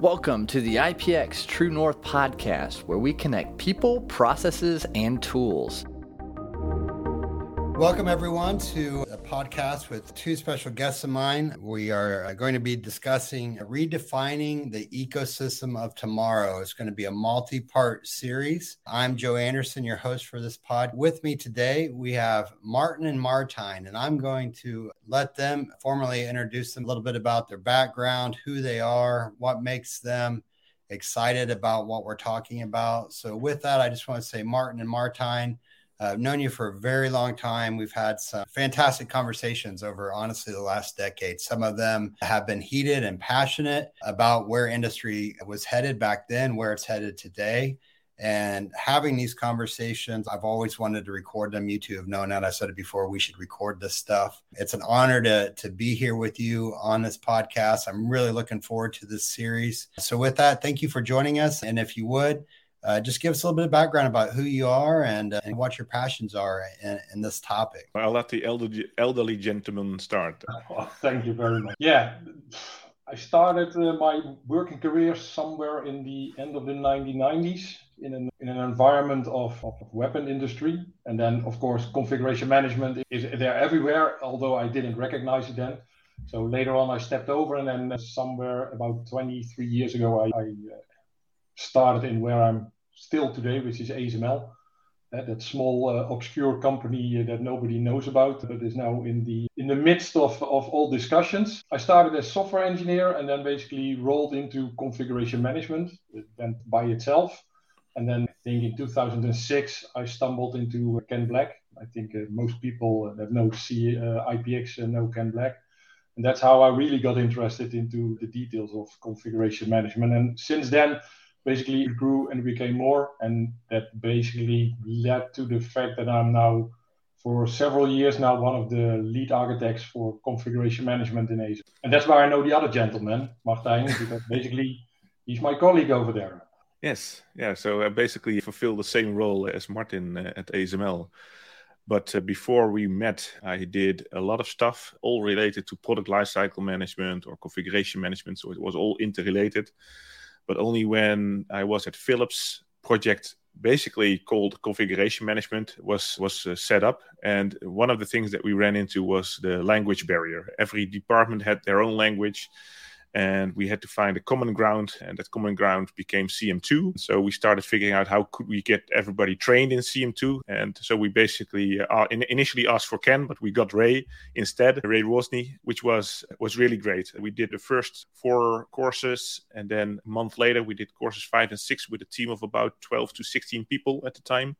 Welcome to the IPX True North podcast, where we connect people, processes, and tools. Welcome, everyone, to a podcast with two special guests of mine. We are uh, going to be discussing redefining the ecosystem of tomorrow. It's going to be a multi part series. I'm Joe Anderson, your host for this pod. With me today, we have Martin and Martijn, and I'm going to let them formally introduce them a little bit about their background, who they are, what makes them excited about what we're talking about. So, with that, I just want to say, Martin and Martijn, I've known you for a very long time. We've had some fantastic conversations over, honestly, the last decade. Some of them have been heated and passionate about where industry was headed back then, where it's headed today. And having these conversations, I've always wanted to record them. You two have known that. I said it before, we should record this stuff. It's an honor to, to be here with you on this podcast. I'm really looking forward to this series. So, with that, thank you for joining us. And if you would, uh, just give us a little bit of background about who you are and, uh, and what your passions are in, in, this topic. I'll let the elderly, elderly gentleman start. Oh, thank you very much. Yeah, I started uh, my working career somewhere in the end of the 1990s in an, in an environment of, of weapon industry. And then, of course, configuration management is there everywhere, although I didn't recognize it then. So later on, I stepped over, and then somewhere about 23 years ago, I, I uh, started in where I'm still today, which is ASML. Uh, that small uh, obscure company uh, that nobody knows about, but is now in the in the midst of, of all discussions. I started as software engineer and then basically rolled into configuration management. It went by itself, and then I think in 2006 I stumbled into Ken Black. I think most people that know C, IPX know Ken Black. And that's how I really got interested into the details of configuration management. And since then, basically it grew and became more and that basically led to the fact that i'm now for several years now one of the lead architects for configuration management in ASML. And that's why I know the other gentleman, Martijn, because basically he's my colleague over there. Yes, yeah. So I basically fulfill the same role as Martin uh, at ASML. But uh, before we met, I did a lot of stuff, all related to product lifecycle management or configuration management. So it was all interrelated but only when I was at Philips project basically called configuration management was was uh, set up. And one of the things that we ran into was the language barrier. Every department had their own language and we had to find a common ground and that common ground became cm2 so we started figuring out how could we get everybody trained in cm2 and so we basically uh, initially asked for ken but we got ray instead ray rosny which was was really great. We did the first four courses and then a month later we did courses five and six with a team of about 12 to 16 people at the time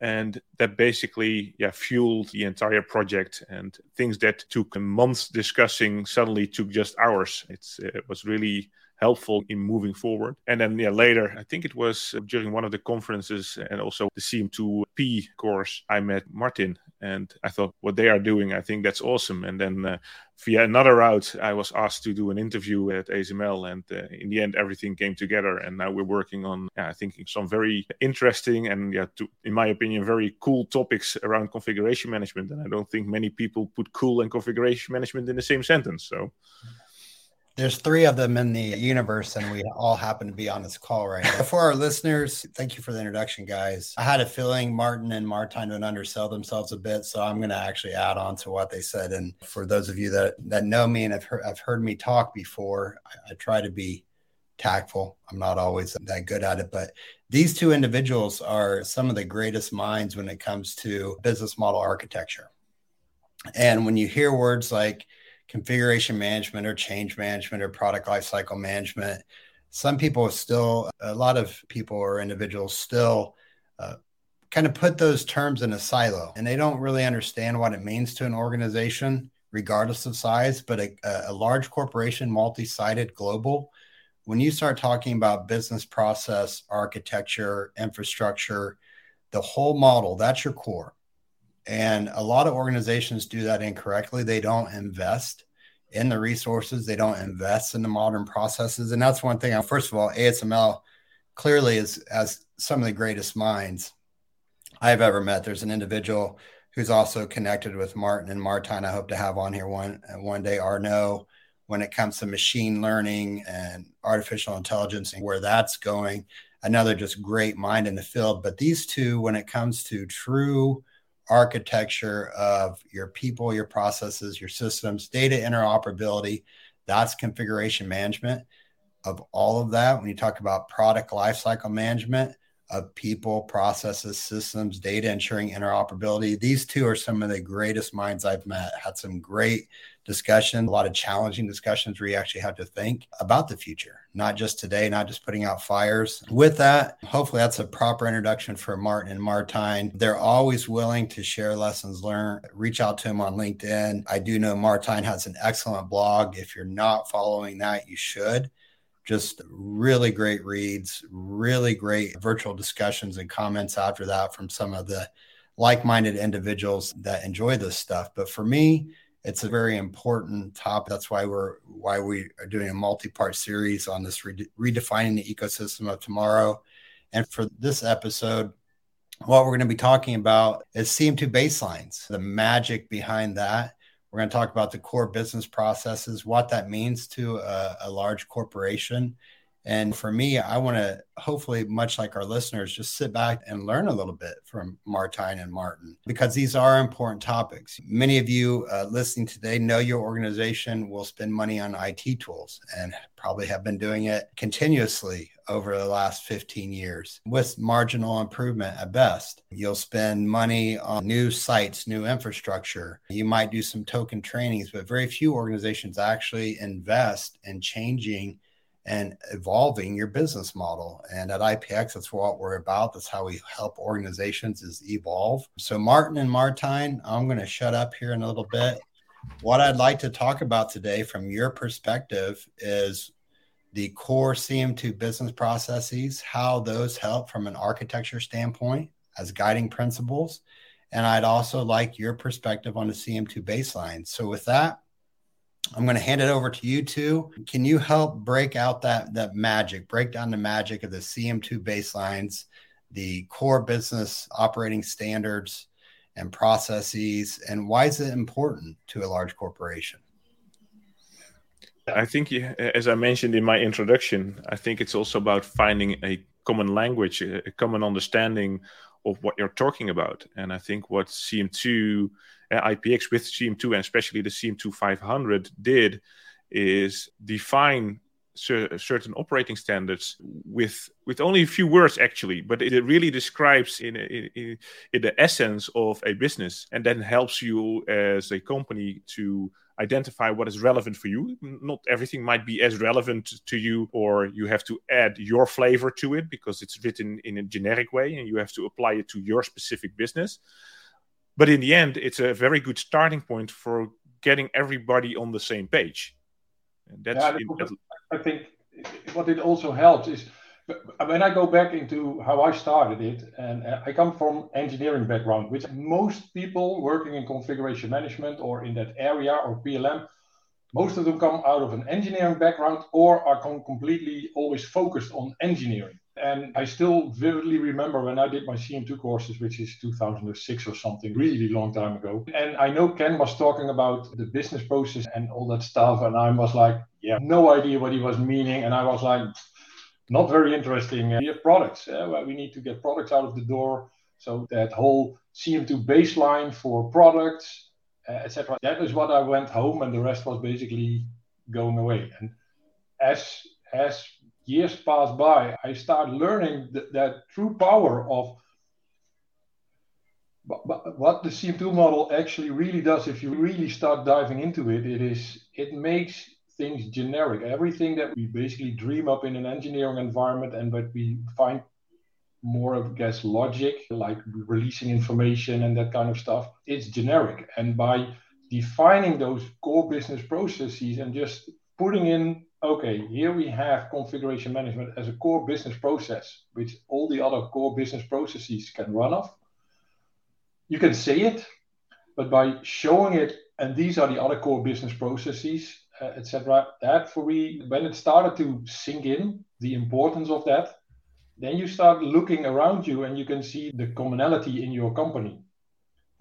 and that basically yeah fueled the entire project and things that took months discussing suddenly took just hours it's it was really helpful in moving forward and then yeah later i think it was during one of the conferences and also the cm2p course i met martin and I thought what they are doing, I think that's awesome. And then uh, via another route, I was asked to do an interview at ASML, and uh, in the end, everything came together. And now we're working on, yeah, I think, some very interesting and, yeah, to, in my opinion, very cool topics around configuration management. And I don't think many people put cool and configuration management in the same sentence. So there's three of them in the universe, and we all happen to be on this call right now. For our listeners, thank you for the introduction, guys. I had a feeling Martin and Martijn would undersell themselves a bit, so I'm going to actually add on to what they said. And for those of you that that know me and have heard, have heard me talk before, I, I try to be tactful. I'm not always that good at it, but these two individuals are some of the greatest minds when it comes to business model architecture. And when you hear words like configuration management or change management or product lifecycle management. Some people still, a lot of people or individuals still uh, kind of put those terms in a silo and they don't really understand what it means to an organization, regardless of size. But a, a large corporation, multi sided, global, when you start talking about business process, architecture, infrastructure, the whole model, that's your core. And a lot of organizations do that incorrectly. They don't invest in the resources, they don't invest in the modern processes. And that's one thing. First of all, ASML clearly is as some of the greatest minds I've ever met. There's an individual who's also connected with Martin and Martijn. I hope to have on here one one day. Arnaud, when it comes to machine learning and artificial intelligence and where that's going. Another just great mind in the field. But these two, when it comes to true architecture of your people, your processes, your systems, data interoperability, that's configuration management of all of that. When you talk about product lifecycle management, of people, processes, systems, data, ensuring interoperability. These two are some of the greatest minds I've met. Had some great discussion, a lot of challenging discussions where you actually have to think about the future, not just today, not just putting out fires. With that, hopefully that's a proper introduction for Martin and Martijn. They're always willing to share lessons learned. Reach out to them on LinkedIn. I do know Martijn has an excellent blog. If you're not following that, you should just really great reads, really great virtual discussions and comments after that from some of the like minded individuals that enjoy this stuff. But for me, it's a very important topic. That's why we're why we are doing a multi-part series on this redefining the ecosystem of tomorrow. And for this episode, what we're going to be talking about is CM2 baselines, the magic behind that, we're going to talk about the core business processes, what that means to a, a large corporation. And for me, I want to hopefully, much like our listeners, just sit back and learn a little bit from Martijn and Martin because these are important topics. Many of you uh, listening today know your organization will spend money on IT tools and probably have been doing it continuously over the last 15 years with marginal improvement at best. You'll spend money on new sites, new infrastructure. You might do some token trainings, but very few organizations actually invest in changing and evolving your business model. And at IPX, that's what we're about. That's how we help organizations is evolve. So Martin and Martijn, I'm going to shut up here in a little bit. What I'd like to talk about today from your perspective is the core CM2 business processes, how those help from an architecture standpoint as guiding principles. And I'd also like your perspective on the CM2 baseline. So with that, I'm going to hand it over to you two. Can you help break out that that magic, break down the magic of the CM2 baselines, the core business operating standards and processes, and why is it important to a large corporation? I think, as I mentioned in my introduction, I think it's also about finding a common language, a common understanding of what you're talking about. And I think what CM2 uh, IPX with CM2 and especially the CM2 500 did is define cer- certain operating standards with with only a few words actually but it really describes in, in, in the essence of a business and then helps you as a company to identify what is relevant for you. Not everything might be as relevant to you, or you have to add your flavor to it because it's written in a generic way and you have to apply it to your specific business. But in the end, it's a very good starting point for getting everybody on the same page. And that's yeah, in, I think what it also helps is when I go back into how I started it, and uh, I come from engineering background, which most people working in configuration management or in that area or PLM, most of them come out of an engineering background or are completely always focused on engineering. And I still vividly remember when I did my CM2 courses, which is 2006 or something, really long time ago. And I know Ken was talking about the business process and all that stuff. And I was like, yeah, no idea what he was meaning. And I was like, not very interesting. Uh, we have products. Uh, we need to get products out of the door. So that whole CM2 baseline for products, uh, etc. That is what I went home, and the rest was basically going away. And as as years pass by, I start learning th- that true power of what the CM2 model actually really does. If you really start diving into it, it is it makes things generic. Everything that we basically dream up in an engineering environment and that we find more of guess logic, like releasing information and that kind of stuff, it's generic. And by defining those core business processes and just putting in okay, here we have configuration management as a core business process, which all the other core business processes can run off. You can say it, but by showing it, and these are the other core business processes, uh, etc. That for me, when it started to sink in, the importance of that, then you start looking around you and you can see the commonality in your company.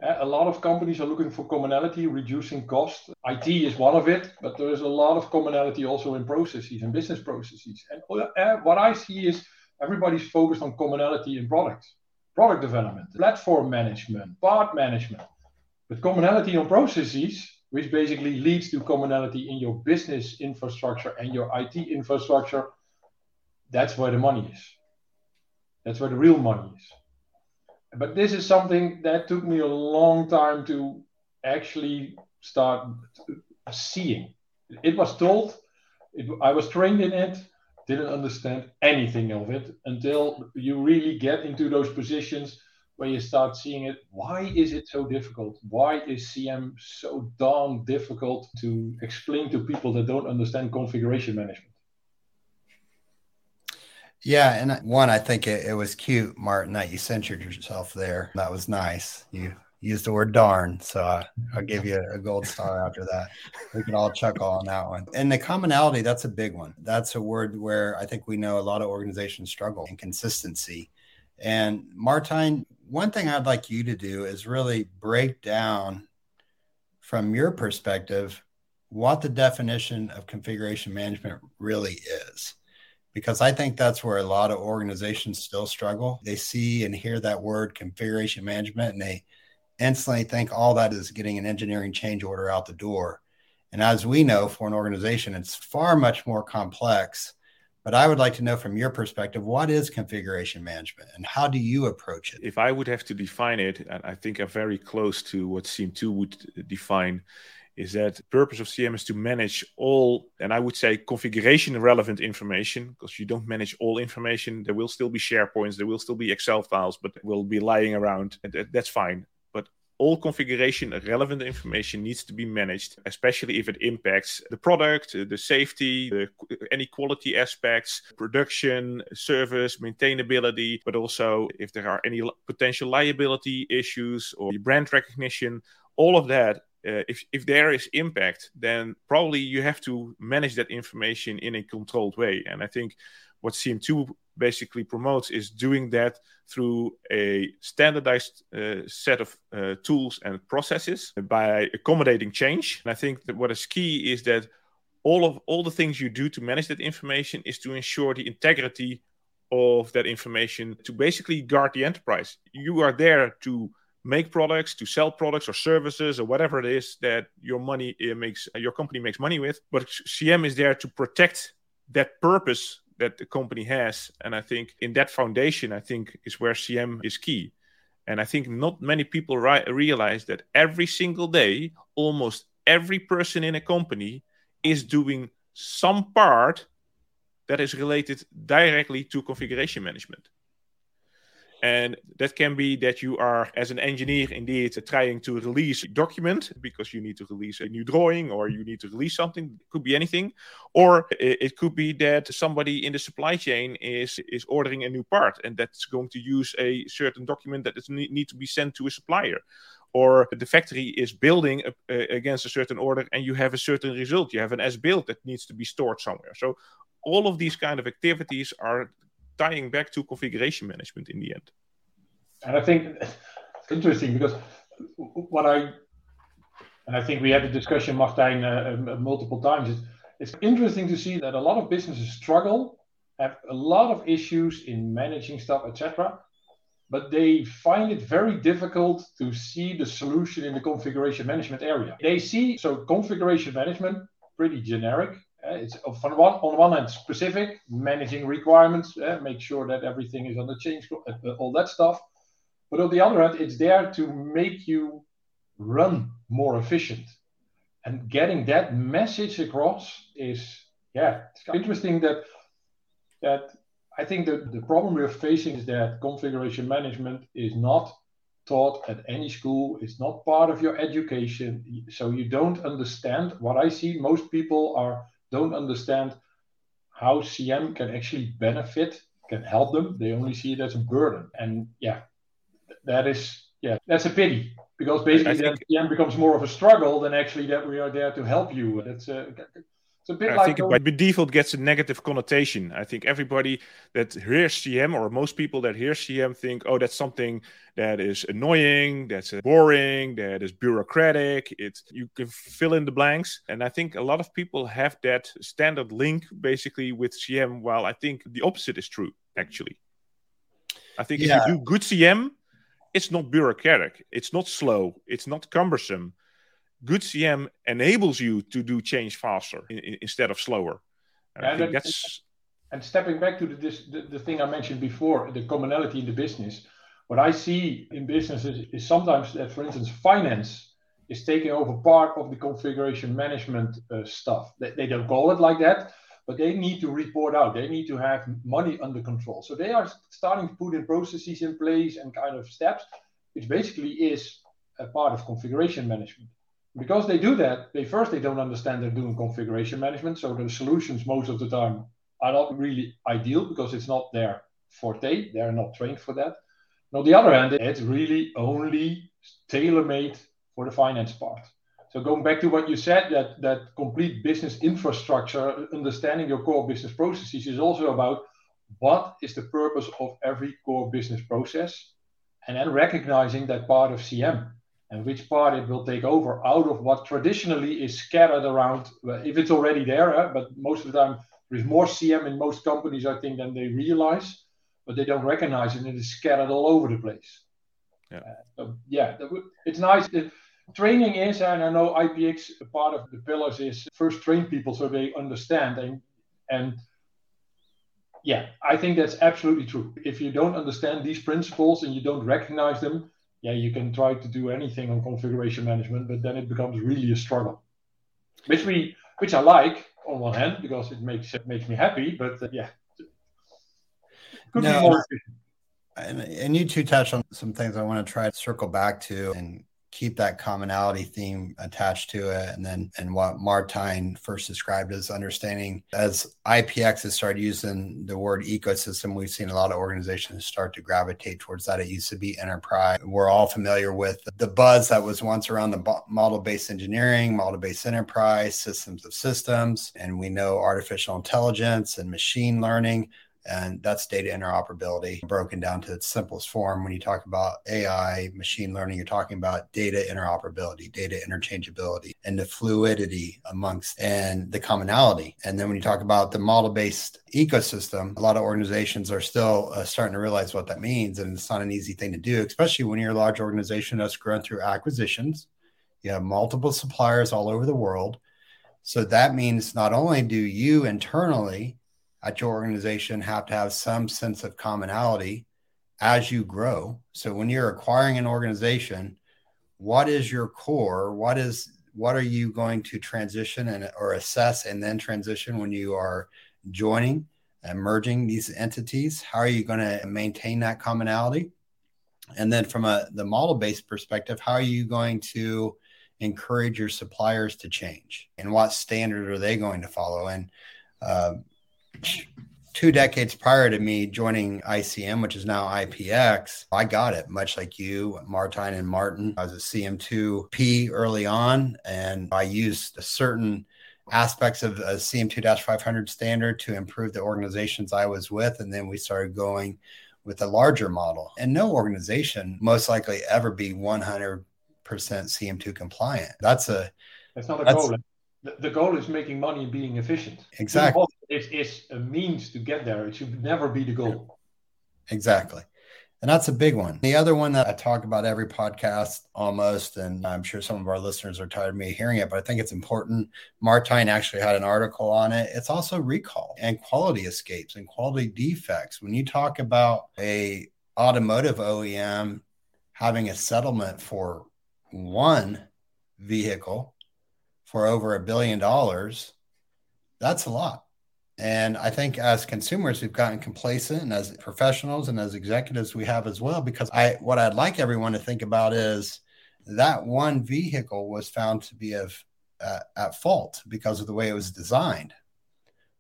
a lot of companies are looking for commonality, reducing cost. IT is one of it, but there is a lot of commonality also in processes and business processes. And uh, what I see is everybody's focused on commonality in products, product development, platform management, part management. But commonality on processes, which basically leads to commonality in your business infrastructure and your IT infrastructure, that's where the money is. That's where the real money is but this is something that took me a long time to actually start seeing. It was told, it, I was trained in it, didn't understand anything of it until you really get into those positions where you start seeing it. Why is it so difficult? Why is CM so darn difficult to explain to people that don't understand configuration management? Yeah, and one, I think it, it, was cute, Martin, that you censored yourself there. That was nice. You used the word darn, so I, will give you a gold star after that. We can all chuckle on that one. And the commonality, that's a big one. That's a word where I think we know a lot of organizations struggle in consistency. And Martijn, one thing I'd like you to do is really break down from your perspective what the definition of configuration management really is because I think that's where a lot of organizations still struggle. They see and hear that word configuration management and they instantly think all that is getting an engineering change order out the door. And as we know, for an organization, it's far much more complex. But I would like to know from your perspective, what is configuration management and how do you approach it? If I would have to define it, and I think I'm very close to what CM2 would define, is that the purpose of CM is to manage all, and I would say configuration relevant information, because you don't manage all information. There will still be SharePoints, there will still be Excel files, but will be lying around. That's fine. All configuration relevant information needs to be managed, especially if it impacts the product, the safety, the, any quality aspects, production, service, maintainability, but also if there are any potential liability issues or brand recognition. All of that uh, if if there is impact, then probably you have to manage that information in a controlled way. And I think what CM2 basically promotes is doing that through a standardized uh, set of uh, tools and processes by accommodating change. And I think that what is key is that all of all the things you do to manage that information is to ensure the integrity of that information to basically guard the enterprise. You are there to make products, to sell products or services or whatever it is that your money uh, makes your company makes money with. But CM is there to protect that purpose that the company has, and I think in that foundation, I think is where CM is key. And I think not many people ri- realize that every single day, almost every person in a company is doing some part that is related directly to configuration management. And that can be that you are, as an engineer, indeed trying to release a document because you need to release a new drawing or you need to release something. It could be anything. Or it could be that somebody in the supply chain is, is ordering a new part and that's going to use a certain document that need to be sent to a supplier. Or the factory is building a, a, against a certain order and you have a certain result. You have an as built that needs to be stored somewhere. So all of these kind of activities are tying back to configuration management in the end. And I think it's interesting because what I and I think we had the discussion, Martijn, uh, uh, multiple times. It's, it's interesting to see that a lot of businesses struggle, have a lot of issues in managing stuff, etc. But they find it very difficult to see the solution in the configuration management area. They see so configuration management pretty generic. Uh, it's on one, on one hand specific, managing requirements, uh, make sure that everything is on the change, uh, all that stuff. But on the other hand, it's there to make you run more efficient. And getting that message across is, yeah, it's interesting that that I think that the problem we're facing is that configuration management is not taught at any school. It's not part of your education. So you don't understand what I see. Most people are don't understand how CM can actually benefit, can help them. They only see it as a burden. And yeah, that is yeah, that's a pity because basically think... CM becomes more of a struggle than actually that we are there to help you. That's uh, It's a bit I like think by default gets a negative connotation. I think everybody that hears CM or most people that hear CM think, oh, that's something that is annoying, that's uh, boring, that is bureaucratic. It's you can fill in the blanks, and I think a lot of people have that standard link basically with CM. While I think the opposite is true, actually. I think yeah. if you do good CM, it's not bureaucratic, it's not slow, it's not cumbersome good CM enables you to do change faster in, in, instead of slower. And I think that's. And stepping back to the, this, the, the thing I mentioned before, the commonality in the business, what I see in businesses is sometimes that, for instance, finance is taking over part of the configuration management uh, stuff. They, they don't call it like that, but they need to report out. They need to have money under control. So they are starting to put in processes in place and kind of steps, which basically is a part of configuration management because they do that, they first they don't understand they're doing configuration management. So the solutions most of the time are not really ideal because it's not their forte. They're not trained for that. And on the other hand, it's really only tailor-made for the finance part. So going back to what you said, that that complete business infrastructure, understanding your core business processes is also about what is the purpose of every core business process, and then recognizing that part of CM and which part it will take over out of what traditionally is scattered around, if it's already there, but most of the time there is more CM in most companies, I think, than they realize, but they don't recognize it and it is scattered all over the place. Yeah. Uh, so, yeah, it's nice. Training is, and I know IPX, part of the pillars is first train people so they understand. And, and yeah, I think that's absolutely true. If you don't understand these principles and you don't recognize them, yeah, you can try to do anything on configuration management, but then it becomes really a struggle, which we, which I like on one hand because it makes it makes me happy, but uh, yeah, could no, be more efficient. And, and you two touched on some things I want to try to circle back to and keep that commonality theme attached to it. And then, and what Martijn first described as understanding as IPX has started using the word ecosystem, we've seen a lot of organizations start to gravitate towards that. It used to be enterprise. We're all familiar with the buzz that was once around the model based engineering, model based enterprise, systems of systems. And we know artificial intelligence and machine learning and that's data interoperability broken down to its simplest form. When you talk about AI, machine learning, you're talking about data interoperability, data interchangeability, and the fluidity amongst and the commonality. And then when you talk about the model based ecosystem, a lot of organizations are still uh, starting to realize what that means. And it's not an easy thing to do, especially when you're a large organization that's grown through acquisitions. You have multiple suppliers all over the world. So that means not only do you internally at your organization have to have some sense of commonality as you grow. So when you're acquiring an organization, what is your core? What is what are you going to transition and or assess and then transition when you are joining and merging these entities? How are you going to maintain that commonality? And then from a the model based perspective, how are you going to encourage your suppliers to change and what standard are they going to follow? And uh, two decades prior to me joining ICM, which is now IPX, I got it much like you, Martijn and Martin. I was a CM2P early on, and I used certain aspects of a CM2 500 standard to improve the organizations I was with. And then we started going with a larger model. And no organization most likely ever be 100% CM2 compliant. That's a that's not a that's, goal. The, the goal is making money and being efficient. Exactly It's, is a means to get there. It should never be the goal. Exactly. And that's a big one. The other one that I talk about every podcast almost, and I'm sure some of our listeners are tired of me hearing it, but I think it's important. Martijn actually had an article on it. It's also recall and quality escapes and quality defects. When you talk about a automotive OEM having a settlement for one vehicle for over a billion dollars, that's a lot. And I think as consumers, we've gotten complacent, and as professionals and as executives, we have as well. Because I, what I'd like everyone to think about is that one vehicle was found to be of uh, at fault because of the way it was designed.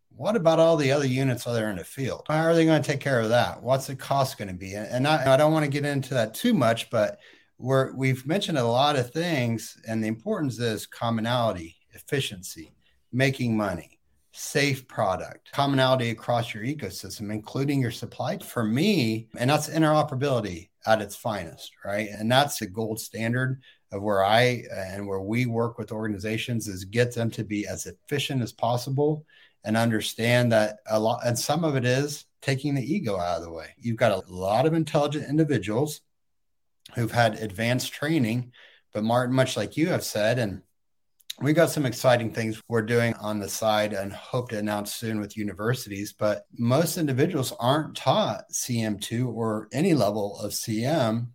What about all the other units that are in the field? How are they going to take care of that? What's the cost going to be? And I, I don't want to get into that too much, but we're, we've mentioned a lot of things, and the importance is commonality, efficiency, making money safe product, commonality across your ecosystem, including your supply. For me, and that's interoperability at its finest, right? And that's the gold standard of where I and where we work with organizations is get them to be as efficient as possible and understand that a lot and some of it is taking the ego out of the way. You've got a lot of intelligent individuals who've had advanced training, but Martin, much like you have said, and we got some exciting things we're doing on the side and hope to announce soon with universities. But most individuals aren't taught CM2 or any level of CM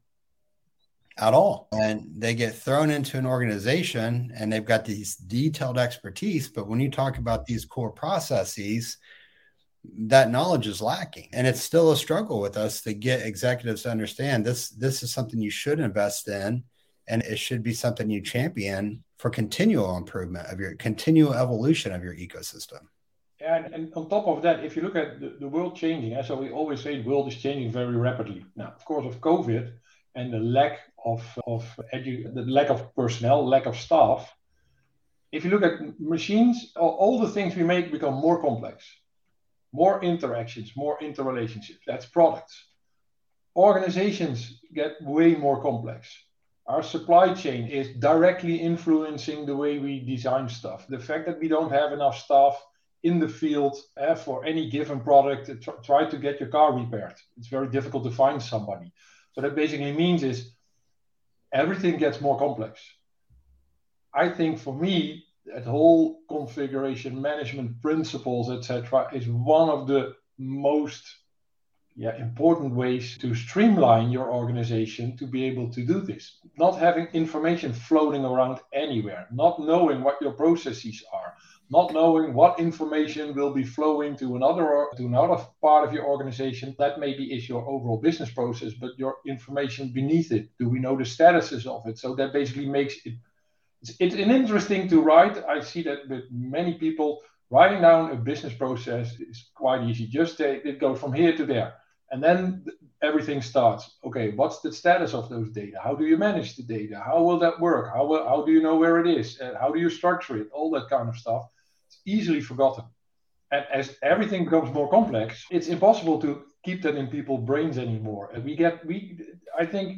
at all. And they get thrown into an organization and they've got these detailed expertise. But when you talk about these core processes, that knowledge is lacking. And it's still a struggle with us to get executives to understand this this is something you should invest in and it should be something you champion for continual improvement of your continual evolution of your ecosystem. And, and on top of that if you look at the, the world changing so we always say the world is changing very rapidly. Now of course of covid and the lack of of edu- the lack of personnel lack of staff if you look at machines all, all the things we make become more complex more interactions, more interrelationships. That's products. Organizations get way more complex. Our supply chain is directly influencing the way we design stuff. The fact that we don't have enough staff in the field uh, for any given product, to try to get your car repaired. It's very difficult to find somebody. So that basically means is everything gets more complex. I think for me, that whole configuration management principles, etc., is one of the most yeah, important ways to streamline your organization to be able to do this. Not having information floating around anywhere, not knowing what your processes are, not knowing what information will be flowing to another or to another part of your organization. That maybe is your overall business process, but your information beneath it. Do we know the statuses of it? So that basically makes it it's, it's interesting to write. I see that with many people writing down a business process is quite easy. Just uh, it goes from here to there, and then everything starts. Okay, what's the status of those data? How do you manage the data? How will that work? How will, how do you know where it is? And how do you structure it? All that kind of stuff. It's easily forgotten. And as everything becomes more complex, it's impossible to keep that in people's brains anymore. And we get we I think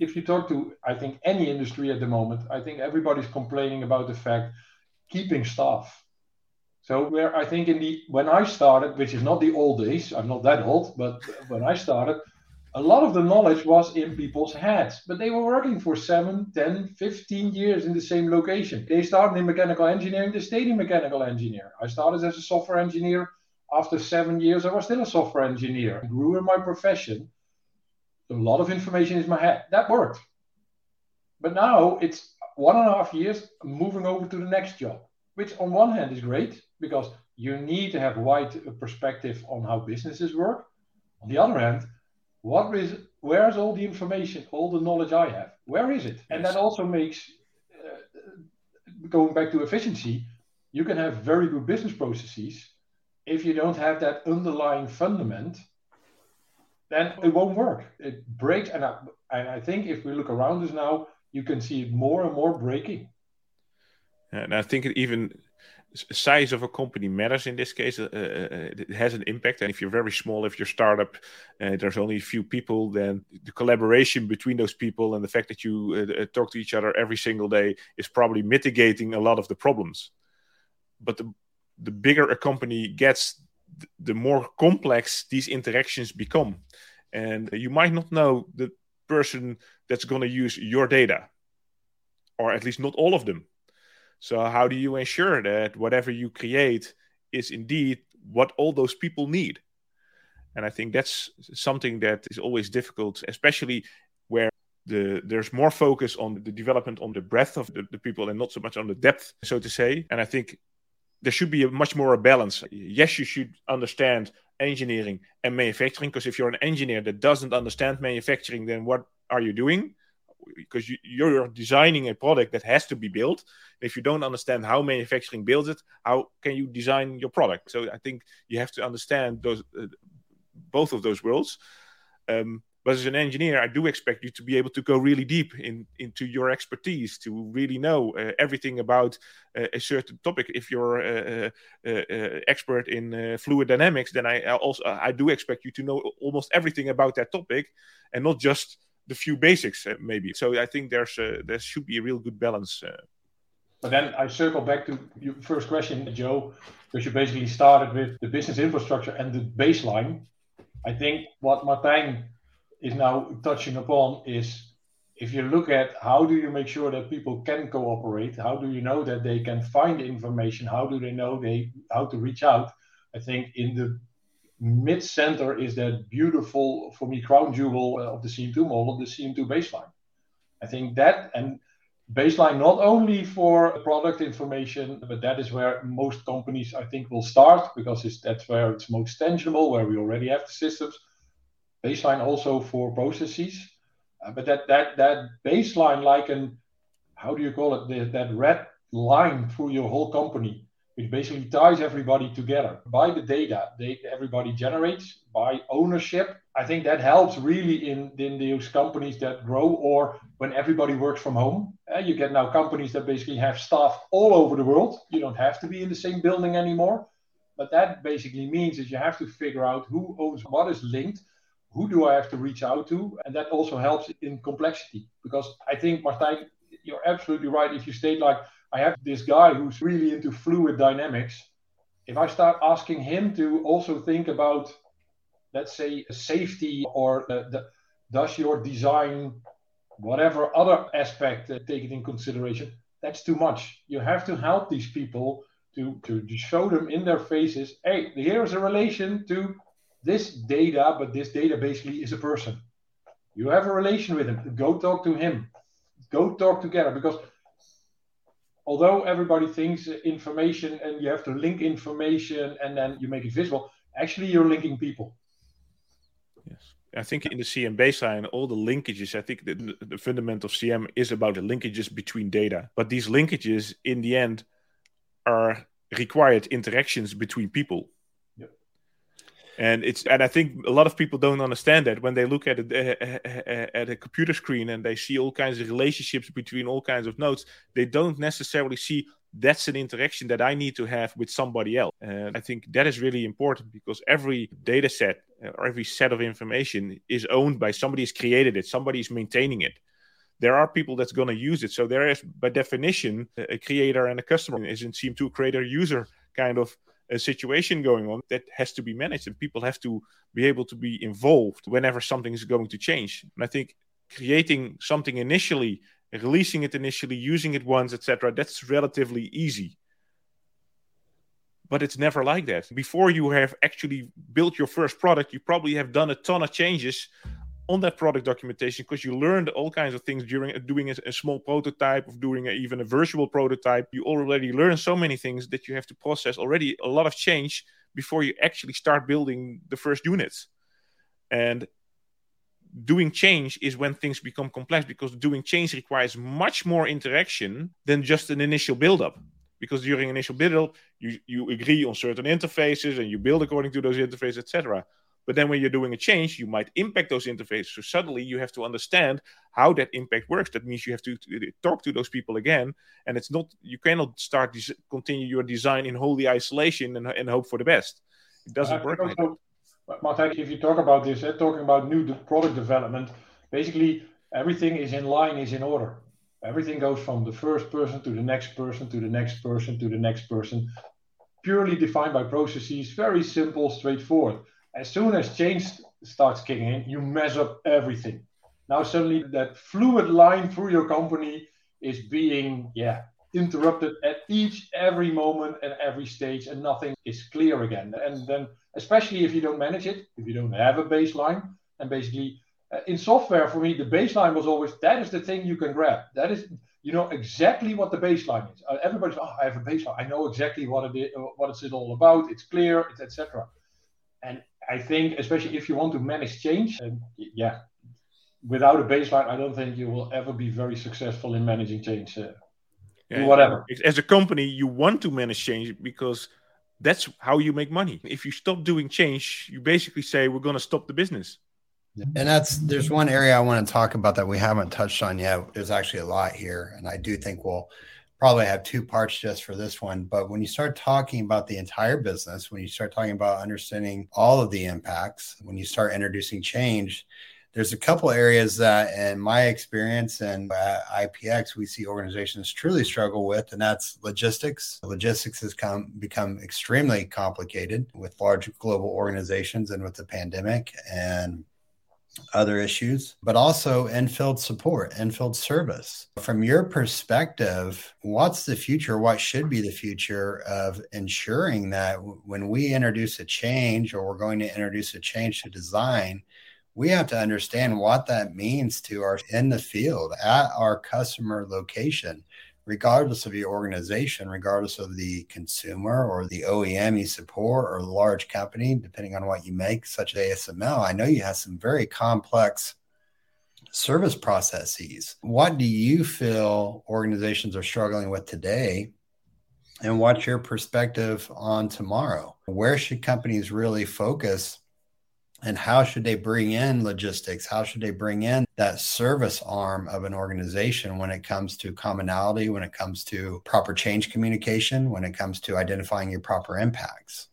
if you talk to, I think, any industry at the moment, I think everybody's complaining about the fact keeping staff. So where I think in the when I started, which is not the old days, I'm not that old, but when I started, a lot of the knowledge was in people's heads, but they were working for 7, 10, 15 years in the same location. They started in mechanical engineering, they stayed in mechanical engineer. I started as a software engineer. After seven years, I was still a software engineer. I grew in my profession a lot of information in my head. That worked. But now it's one and a half years moving over to the next job, which on one hand is great because you need to have a wide perspective on how businesses work. On the other hand, what is where's all the information, all the knowledge I have? Where is it? And that also makes uh, going back to efficiency. You can have very good business processes if you don't have that underlying fundament then it won't work. It breaks, and I, and I think if we look around us now, you can see it more and more breaking. And I think even size of a company matters in this case. Uh, uh, it has an impact, and if you're very small, if you're startup, uh, there's only a few people, then the collaboration between those people and the fact that you uh, uh, talk to each other every single day is probably mitigating a lot of the problems. But the the bigger a company gets, the more complex these interactions become. And you might not know the person that's going to use your data, or at least not all of them. So, how do you ensure that whatever you create is indeed what all those people need? And I think that's something that is always difficult, especially where the, there's more focus on the development on the breadth of the, the, people and not so much on the depth, so to say. And I think there should be a much more a balance. Yes, you should understand engineering and manufacturing because if you're an engineer that doesn't understand manufacturing, then what are you doing? Because you, you're designing a product that has to be built. If you don't understand how manufacturing builds it, how can you design your product? So I think you have to understand those uh, both of those worlds. Um, But as an engineer, I do expect you to be able to go really deep in, into your expertise, to really know uh, everything about uh, a certain topic. If you're an uh, uh, uh, expert in fluid dynamics, then I also I do expect you to know almost everything about that topic, and not just the few basics, maybe. So I think there's there should be a real good balance. But then I circle back to your first question, Joe, because you basically started with the business infrastructure and the baseline. I think what Martijn is now touching upon is if you look at how do you make sure that people can cooperate? How do you know that they can find information? How do they know they how to reach out? I think in the mid center is that beautiful for me crown jewel uh, of the cm2 model the cm2 baseline. I think that and baseline not only for product information but that is where most companies i think will start because that's where it's most tangible where we already have the systems baseline also for processes. Uh, but that that that baseline, like an how do you call it? The, that red line through your whole company, which basically ties everybody together by the data they, everybody generates, by ownership. I think that helps really in, in those companies that grow or when everybody works from home. Uh, you get now companies that basically have staff all over the world. You don't have to be in the same building anymore. But that basically means that you have to figure out who owns what is linked who do I have to reach out to? And that also helps in complexity because I think, Martijn, you're absolutely right. If you state like, I have this guy who's really into fluid dynamics, if I start asking him to also think about, let's say, safety or the, the, does your design, whatever other aspect, uh, take it in consideration, that's too much. You have to help these people to, to show them in their faces, hey, here's a relation to this data, but this data basically is a person. You have a relation with him. Go talk to him. Go talk together because although everybody thinks information and you have to link information and then you make it visible, actually you're linking people. Yes. I think in the CM baseline, all the linkages, I think the, the CM is about the linkages between data. But these linkages, in the end, are required interactions between people and it's and I think a lot of people don't understand that when they look at a, at a computer screen and they see all kinds of relationships between all kinds of nodes, they don't necessarily see that's an interaction that I need to have with somebody else. And I think that is really important because every data set or every set of information is owned by somebody has created it, somebody is maintaining it. There are people that's going to use it. So there is, by definition, a creator and a customer is in CM2 creator user kind of a situation going on that has to be managed and people have to be able to be involved whenever something is going to change. And i think creating something initially releasing it initially using it once etc that's relatively easy. But it's never like that. Before you have actually built your first product you probably have done a ton of changes on that product documentation because you learned all kinds of things during doing a, a small prototype of doing a, even a virtual prototype. You already learn so many things that you have to process already a lot of change before you actually start building the first units. And doing change is when things become complex because doing change requires much more interaction than just an initial build up because during initial build up you, you agree on certain interfaces and you build according to those interfaces etc but then when you're doing a change, you might impact those interfaces. So suddenly you have to understand how that impact works. That means you have to, to talk to those people again. And it's not, you cannot start, des- continue your design in holy isolation and, and hope for the best. It doesn't work like that. Martijn, if you talk about this, uh, talking about new de- product development, basically everything is in line, is in order. Everything goes from the first person to the next person to the next person to the next person, purely defined by processes, very simple, straightforward as soon as change starts kicking in, you mess up everything. Now suddenly that fluid line through your company is being, yeah, interrupted at each every moment and every stage, and nothing is clear again. And then, especially if you don't manage it, if you don't have a baseline, and basically uh, in software for me, the baseline was always that is the thing you can grab. That is you know exactly what the baseline is. Uh, everybody's oh, I have a baseline. I know exactly what it is, what it's all about. It's clear, it's etc. And I think, especially if you want to manage change, and yeah, without a baseline, I don't think you will ever be very successful in managing change. Uh, yeah, whatever. As a company, you want to manage change because that's how you make money. If you stop doing change, you basically say we're going to stop the business. And that's there's one area I want to talk about that we haven't touched on yet. There's actually a lot here, and I do think we'll probably have two parts just for this one. But when you start talking about the entire business, when you start talking about understanding all of the impacts, when you start introducing change, there's a couple areas that, in my experience and at IPX, we see organizations truly struggle with, and that's logistics. Logistics has come become extremely complicated with large global organizations and with the pandemic and other issues, but also infield support, infield service. From your perspective, what's the future? What should be the future of ensuring that when we introduce a change or we're going to introduce a change to design, we have to understand what that means to our in the field at our customer location regardless of your organization regardless of the consumer or the oem you support or the large company depending on what you make such as asml i know you have some very complex service processes. What do you feel organizations are struggling with today? And what's your perspective on tomorrow? Where should companies really focus and how should they bring in logistics how should they bring in that service arm of an organization when it comes to commonality when it comes to proper change communication when it comes to identifying your proper impacts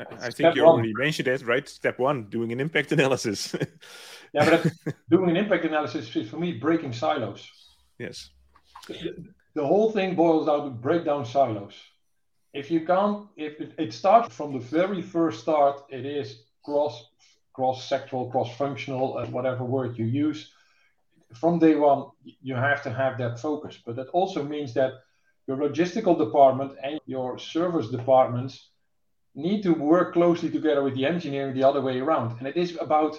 I think Step you already mentioned it, right? Step one, doing an impact analysis. yeah, but doing an impact analysis is for me breaking silos. Yes. The whole thing boils down to break down silos. If you can't, if it, it starts from the very first start, it is cross cross sectoral, cross functional, uh, whatever word you use. From day one, you have to have that focus. But that also means that your logistical department and your service departments need to work closely together with the engineering the other way around. And it is about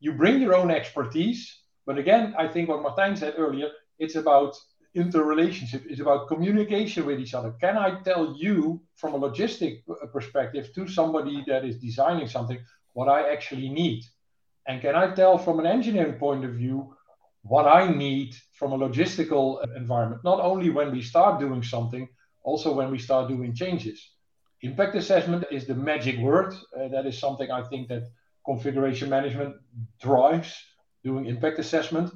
you bring your own expertise. But again, I think what Martijn said earlier, it's about interrelationship is about communication with each other. Can I tell you from a logistic perspective to somebody that is designing something, what I actually need. And can I tell from an engineering point of view what I need from a logistical environment, not only when we start doing something, also when we start doing changes. Impact assessment is the magic word. Uh, that is something I think that configuration management drives doing impact assessment.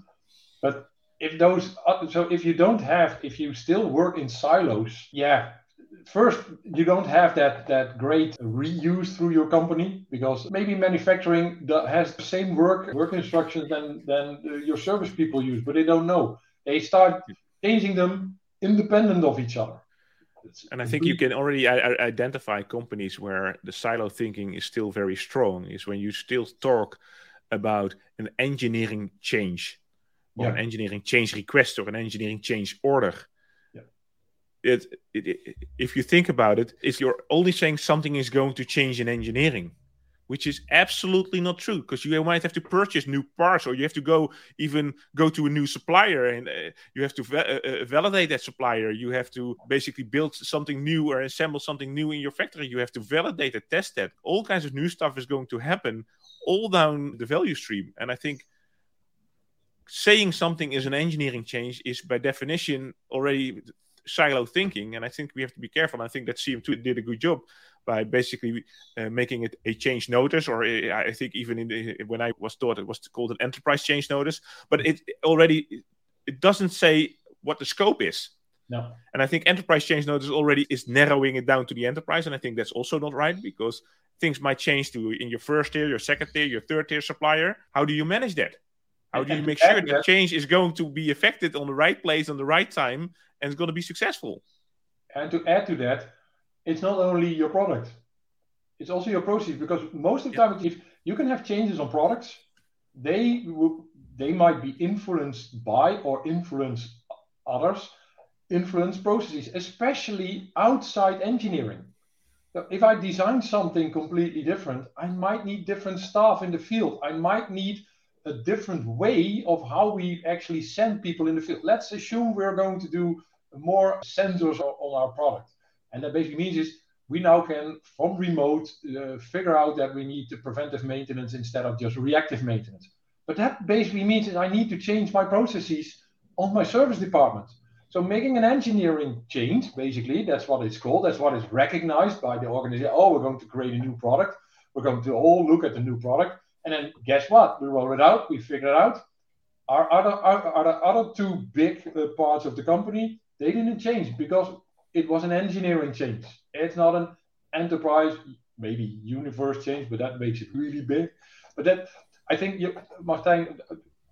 But if those, uh, so if you don't have, if you still work in silos, yeah, first you don't have that that great reuse through your company because maybe manufacturing has the same work work instructions than than uh, your service people use but they don't know they start changing them independent of each other and I think you can already identify companies where the silo thinking is still very strong. Is when you still talk about an engineering change, or yeah. an engineering change request, or an engineering change order. It, it, it, if you think about it, if you're only saying something is going to change in engineering, which is absolutely not true because you might have to purchase new parts or you have to go even go to a new supplier and uh, you have to va- uh, uh validate that supplier. You have to basically build something new or assemble something new in your factory. You have to validate it test that. All kinds of new stuff is going to happen all down the value stream. And i think saying something is an engineering change is by definition already silo thinking, and I think we have to be careful. I think that CM2 did a good job by basically uh, making it a change notice, or a, I think even in the, when I was taught it was called an enterprise change notice, but it already it doesn't say what the scope is. No. And I think enterprise change notice already is narrowing it down to the enterprise, and I think that's also not right because things might change to in your first tier, your second tier, your third tier supplier. How do you manage that? How do you make sure that change is going to be affected on the right place on the right time and it's going to be successful? And to add to that, it's not only your product, it's also your process because most of the time, if you can have changes on products, they they might be influenced by or influence others, influence processes, especially outside engineering. So if I design something completely different, I might need different staff in the field. I might need a different way of how we actually send people in the field. Let's assume we're going to do more sensors on our product. And that basically means is we now can, from remote, uh, figure out that we need the preventive maintenance instead of just reactive maintenance. But that basically means that I need to change my processes on my service department. So making an engineering change, basically, that's what it's called. That's what is recognized by the organization. Oh, we're going to create a new product. We're going to all look at the new product And then guess what? We rolled it out. We figured it out. Our other, our, our other two big uh, parts of the company, they didn't change because it was an engineering change. It's not an enterprise, maybe universe change, but that makes it really big. But that I think you, Martijn,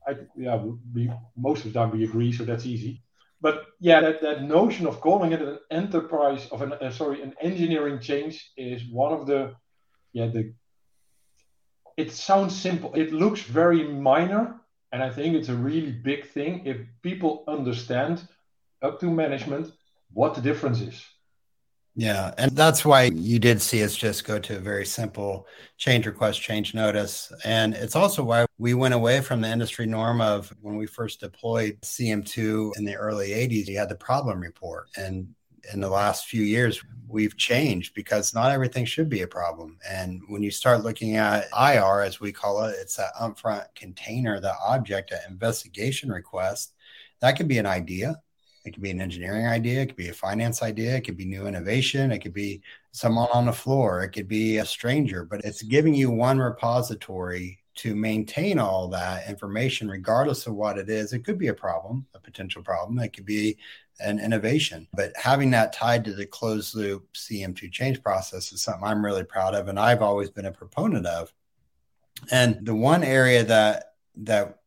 I, yeah, we most of the time we agree, so that's easy. But yeah, that, that notion of calling it an enterprise of an uh, sorry an engineering change is one of the yeah the it sounds simple. It looks very minor, and I think it's a really big thing if people understand up to management what the difference is. Yeah. And that's why you did see us just go to a very simple change request, change notice. And it's also why we went away from the industry norm of when we first deployed CM2 in the early 80s, you had the problem report. And in the last few years, we've changed because not everything should be a problem. And when you start looking at IR, as we call it, it's that upfront container, the object, an investigation request. That could be an idea it could be an engineering idea, it could be a finance idea, it could be new innovation, it could be someone on the floor, it could be a stranger, but it's giving you one repository to maintain all that information, regardless of what it is. It could be a problem, a potential problem. It could be an innovation. But having that tied to the closed loop CM2 change process is something I'm really proud of, and I've always been a proponent of. And the one area that that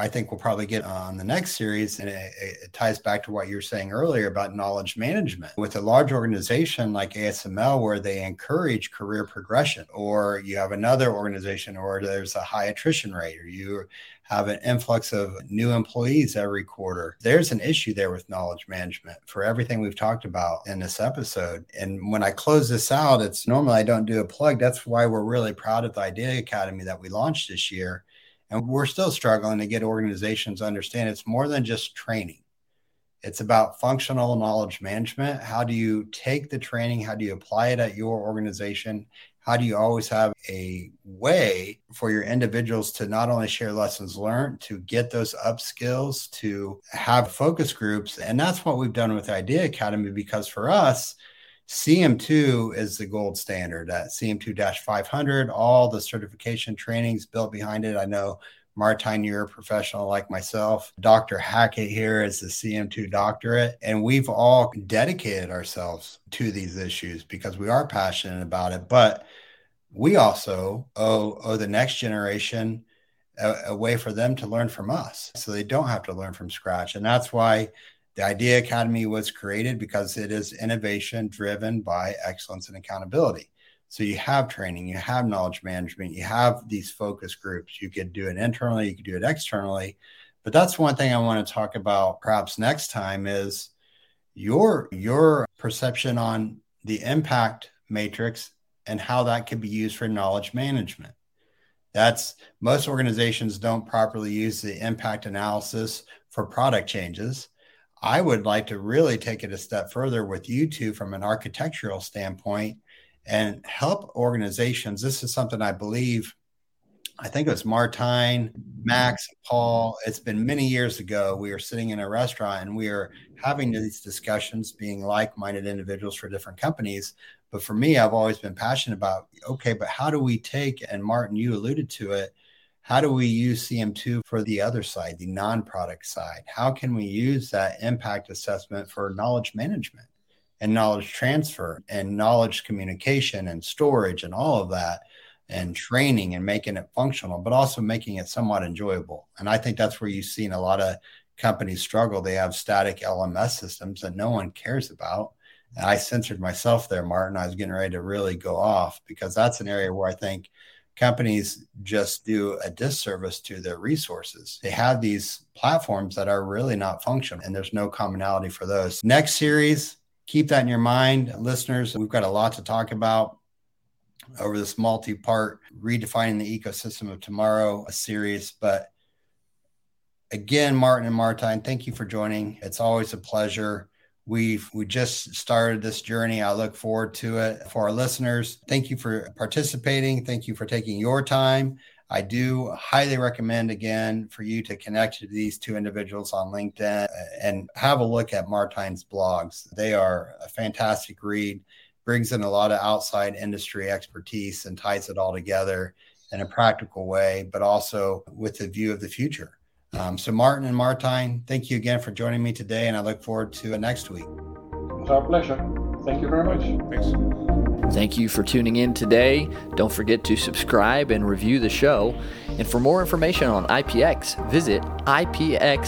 I think we'll probably get on the next series. And it, it, ties back to what you were saying earlier about knowledge management. With a large organization like ASML, where they encourage career progression, or you have another organization where there's a high attrition rate, or you have an influx of new employees every quarter. There's an issue there with knowledge management for everything we've talked about in this episode. And when I close this out, it's normally I don't do a plug. That's why we're really proud of the Idea Academy that we launched this year and we're still struggling to get organizations to understand it's more than just training. It's about functional knowledge management. How do you take the training? How do you apply it at your organization? How do you always have a way for your individuals to not only share lessons learned, to get those up skills, to have focus groups? And that's what we've done with Idea Academy because for us, CM2 is the gold standard uh, at CM2 500. All the certification trainings built behind it. I know Martijn, you're a professional like myself. Dr. Haket here is the CM2 doctorate. And we've all dedicated ourselves to these issues because we are passionate about it. But we also owe, owe the next generation a, a way for them to learn from us so they don't have to learn from scratch. And that's why the Idea Academy was created because it is innovation driven by excellence and accountability. So you have training, you have knowledge management, you have these focus groups. You could do it internally, you could do it externally. But that's one thing I want to talk about perhaps next time is your your perception on the impact matrix and how that could be used for knowledge management. That's most organizations don't properly use the impact analysis for product changes. I would like to really take it a step further with you two from an architectural standpoint and help organizations. This is something I believe, I think it was Martijn, Max, Paul. It's been many years ago. We were sitting in a restaurant and we were having these discussions, being like minded individuals for different companies. But for me, I've always been passionate about okay, but how do we take, and Martin, you alluded to it, how do we use CM2 for the other side, the non product side? How can we use that impact assessment for knowledge management and knowledge transfer and knowledge communication and storage and all of that? and training and making it functional, but also making it somewhat enjoyable. And I think that's where you've seen a lot of companies struggle. They have static LMS systems that no one cares about. And I censored myself there, Martin. I was getting ready to really go off because that's an area where I think companies just do a disservice to their resources. They have these platforms that are really not functional, and there's no commonality for those. Next series, keep that in your mind, listeners. We've got a lot to talk about over this multi part redefining the ecosystem of tomorrow a series. But again, Martin and Martijn, thank you for joining. It's always a pleasure. We've we just started this journey. I look forward to it. For our listeners, thank you for participating. Thank you for taking your time. I do highly recommend again for you to connect to these two individuals on LinkedIn and have a look at Martijn's blogs. They are a fantastic read, brings in a lot of outside industry expertise and ties it all together. in a practical way, but also with a view of the future. Um, so, Martin and Martijn, thank you again for joining me today, and I look forward to next week. It's our pleasure. Thank you very much. Thanks. Thank you for tuning in today. Don't forget to subscribe and review the show. And for more information on IPX, visit ipxhq.com.